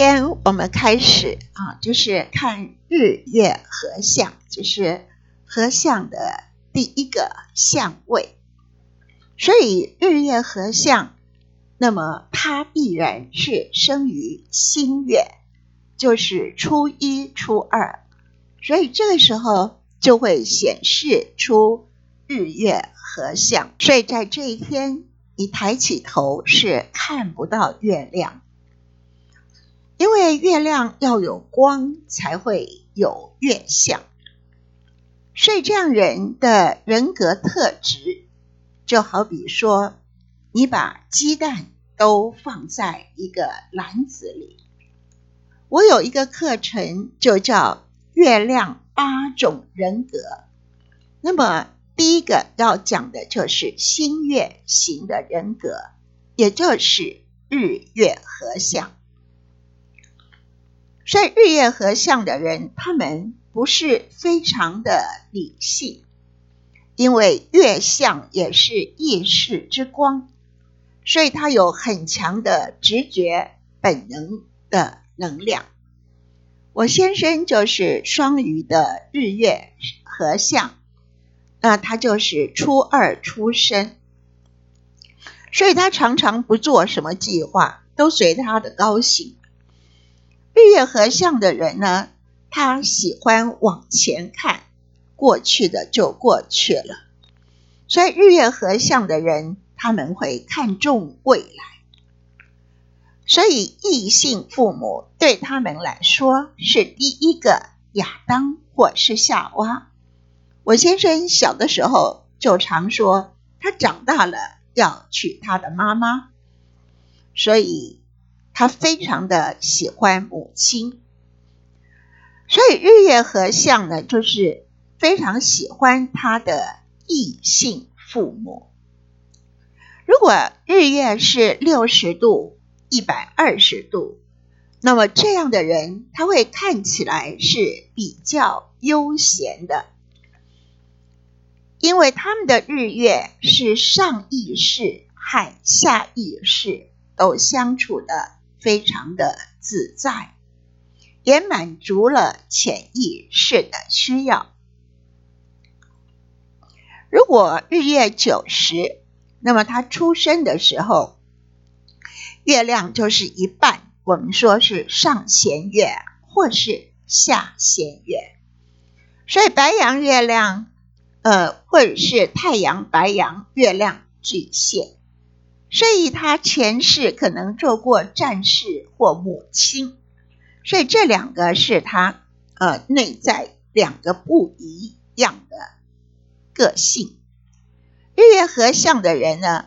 天我们开始啊，就是看日月合相，就是合相的第一个相位。所以日月合相，那么它必然是生于新月，就是初一、初二。所以这个时候就会显示出日月合相。所以在这一天，你抬起头是看不到月亮。因为月亮要有光，才会有月相，所以这样人的人格特质，就好比说，你把鸡蛋都放在一个篮子里。我有一个课程，就叫《月亮八种人格》，那么第一个要讲的就是新月型的人格，也就是日月合相。所以日月合相的人，他们不是非常的理性，因为月相也是意识之光，所以他有很强的直觉本能的能量。我先生就是双鱼的日月合相，那他就是初二出生，所以他常常不做什么计划，都随他的高兴。日月合相的人呢，他喜欢往前看，过去的就过去了。所以日月合相的人，他们会看重未来。所以异性父母对他们来说是第一个亚当或是夏娃。我先生小的时候就常说，他长大了要娶他的妈妈。所以。他非常的喜欢母亲，所以日月合相呢，就是非常喜欢他的异性父母。如果日月是六十度、一百二十度，那么这样的人他会看起来是比较悠闲的，因为他们的日月是上意识和下意识都相处的。非常的自在，也满足了潜意识的需要。如果日月九十，那么他出生的时候，月亮就是一半，我们说是上弦月或是下弦月。所以白羊月亮，呃，或者是太阳白羊月亮巨蟹。所以他前世可能做过战士或母亲，所以这两个是他呃内在两个不一样的个性。日月合相的人呢，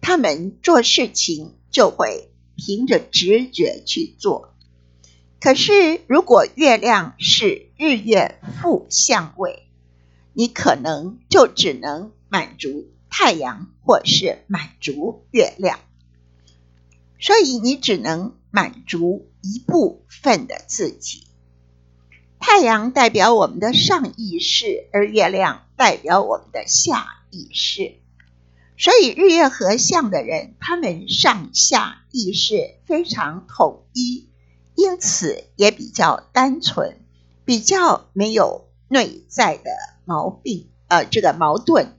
他们做事情就会凭着直觉去做。可是如果月亮是日月负相位，你可能就只能满足。太阳或是满足月亮，所以你只能满足一部分的自己。太阳代表我们的上意识，而月亮代表我们的下意识。所以日月合相的人，他们上下意识非常统一，因此也比较单纯，比较没有内在的毛病，呃，这个矛盾。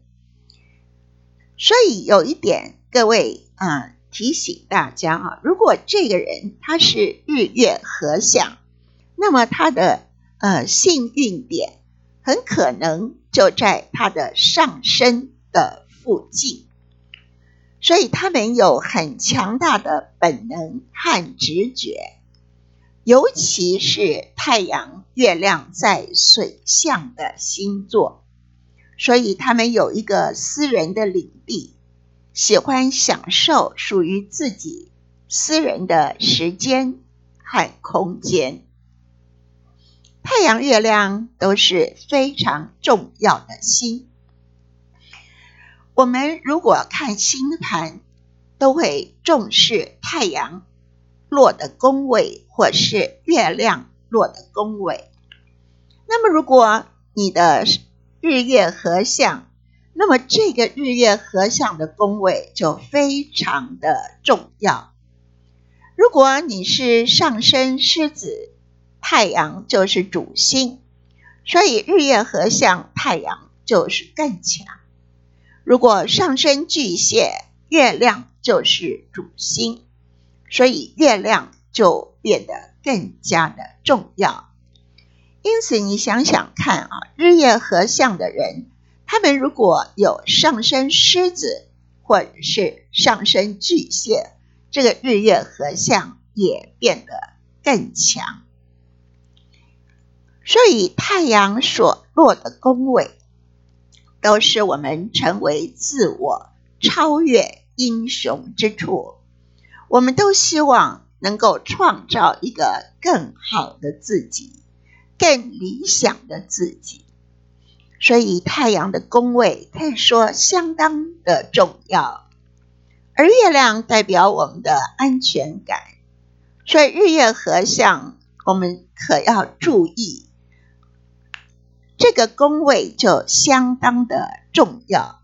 所以有一点，各位啊，提醒大家啊，如果这个人他是日月合相，那么他的呃幸运点很可能就在他的上身的附近，所以他们有很强大的本能和直觉，尤其是太阳、月亮在水象的星座。所以他们有一个私人的领地，喜欢享受属于自己私人的时间和空间。太阳、月亮都是非常重要的星。我们如果看星盘，都会重视太阳落的宫位，或是月亮落的宫位。那么，如果你的日月合相，那么这个日月合相的宫位就非常的重要。如果你是上升狮子，太阳就是主星，所以日月合相，太阳就是更强。如果上升巨蟹，月亮就是主星，所以月亮就变得更加的重要。因此，你想想看啊，日月合相的人，他们如果有上升狮子或者是上升巨蟹，这个日月合相也变得更强。所以，太阳所落的宫位。都是我们成为自我超越英雄之处。我们都希望能够创造一个更好的自己，更理想的自己。所以，太阳的宫位可以说相当的重要，而月亮代表我们的安全感。所以，日月合相，我们可要注意。这个宫位就相当的重要，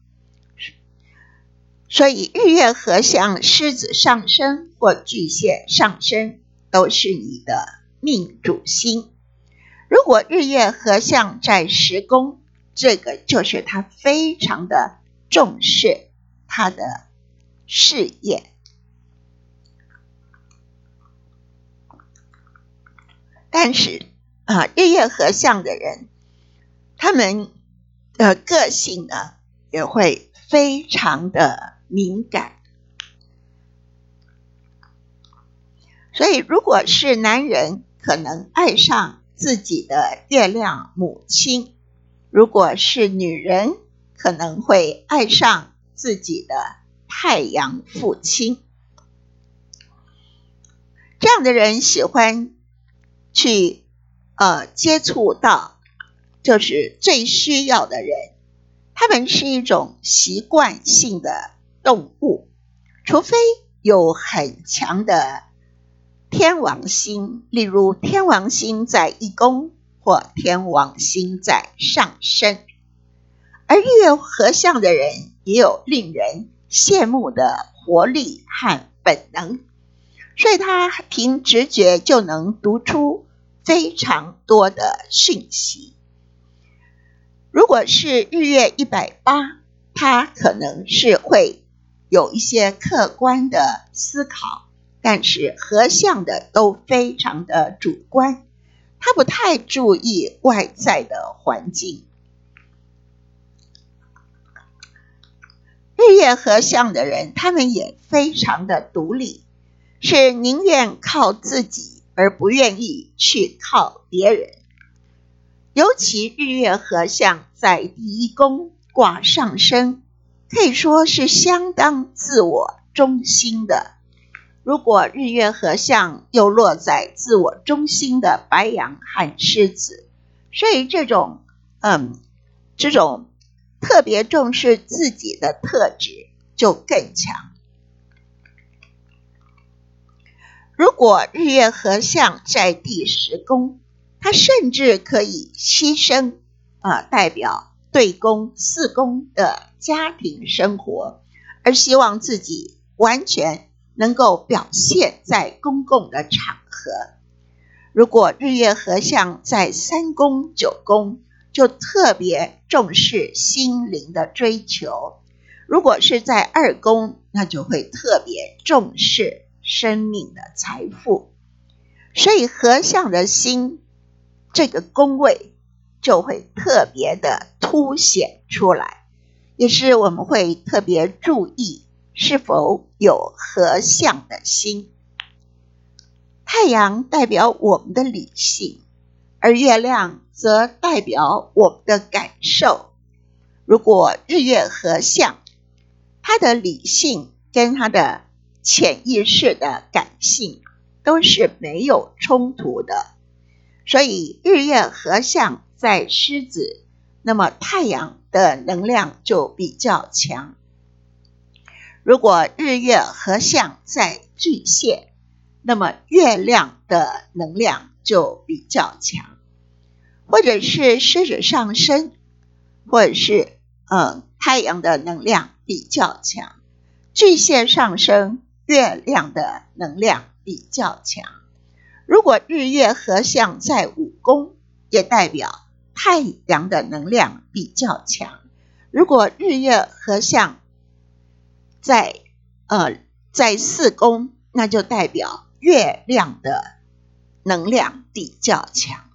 所以日月合相，狮子上升或巨蟹上升都是你的命主星。如果日月合相在十宫，这个就是他非常的重视他的事业。但是啊，日月合相的人。他们的个性呢，也会非常的敏感。所以，如果是男人，可能爱上自己的月亮母亲；如果是女人，可能会爱上自己的太阳父亲。这样的人喜欢去呃接触到。就是最需要的人，他们是一种习惯性的动物，除非有很强的天王星，例如天王星在一宫或天王星在上升，而月合相的人也有令人羡慕的活力和本能，所以他凭直觉就能读出非常多的讯息。如果是日月一百八，他可能是会有一些客观的思考，但是合相的都非常的主观，他不太注意外在的环境。日月合相的人，他们也非常的独立，是宁愿靠自己，而不愿意去靠别人。尤其日月合相在第一宫卦上升，可以说是相当自我中心的。如果日月合相又落在自我中心的白羊和狮子，所以这种嗯，这种特别重视自己的特质就更强。如果日月合相在第十宫，他甚至可以牺牲啊，代表对宫四宫的家庭生活，而希望自己完全能够表现在公共的场合。如果日月合相在三宫九宫，就特别重视心灵的追求；如果是在二宫，那就会特别重视生命的财富。所以合相的心。这个宫位就会特别的凸显出来，也是我们会特别注意是否有合相的心。太阳代表我们的理性，而月亮则代表我们的感受。如果日月合相，它的理性跟它的潜意识的感性都是没有冲突的。所以日月合相在狮子，那么太阳的能量就比较强。如果日月合相在巨蟹，那么月亮的能量就比较强，或者是狮子上升，或者是嗯太阳的能量比较强，巨蟹上升，月亮的能量比较强。如果日月合相在五宫，也代表太阳的能量比较强。如果日月合相在呃在四宫，那就代表月亮的能量比较强。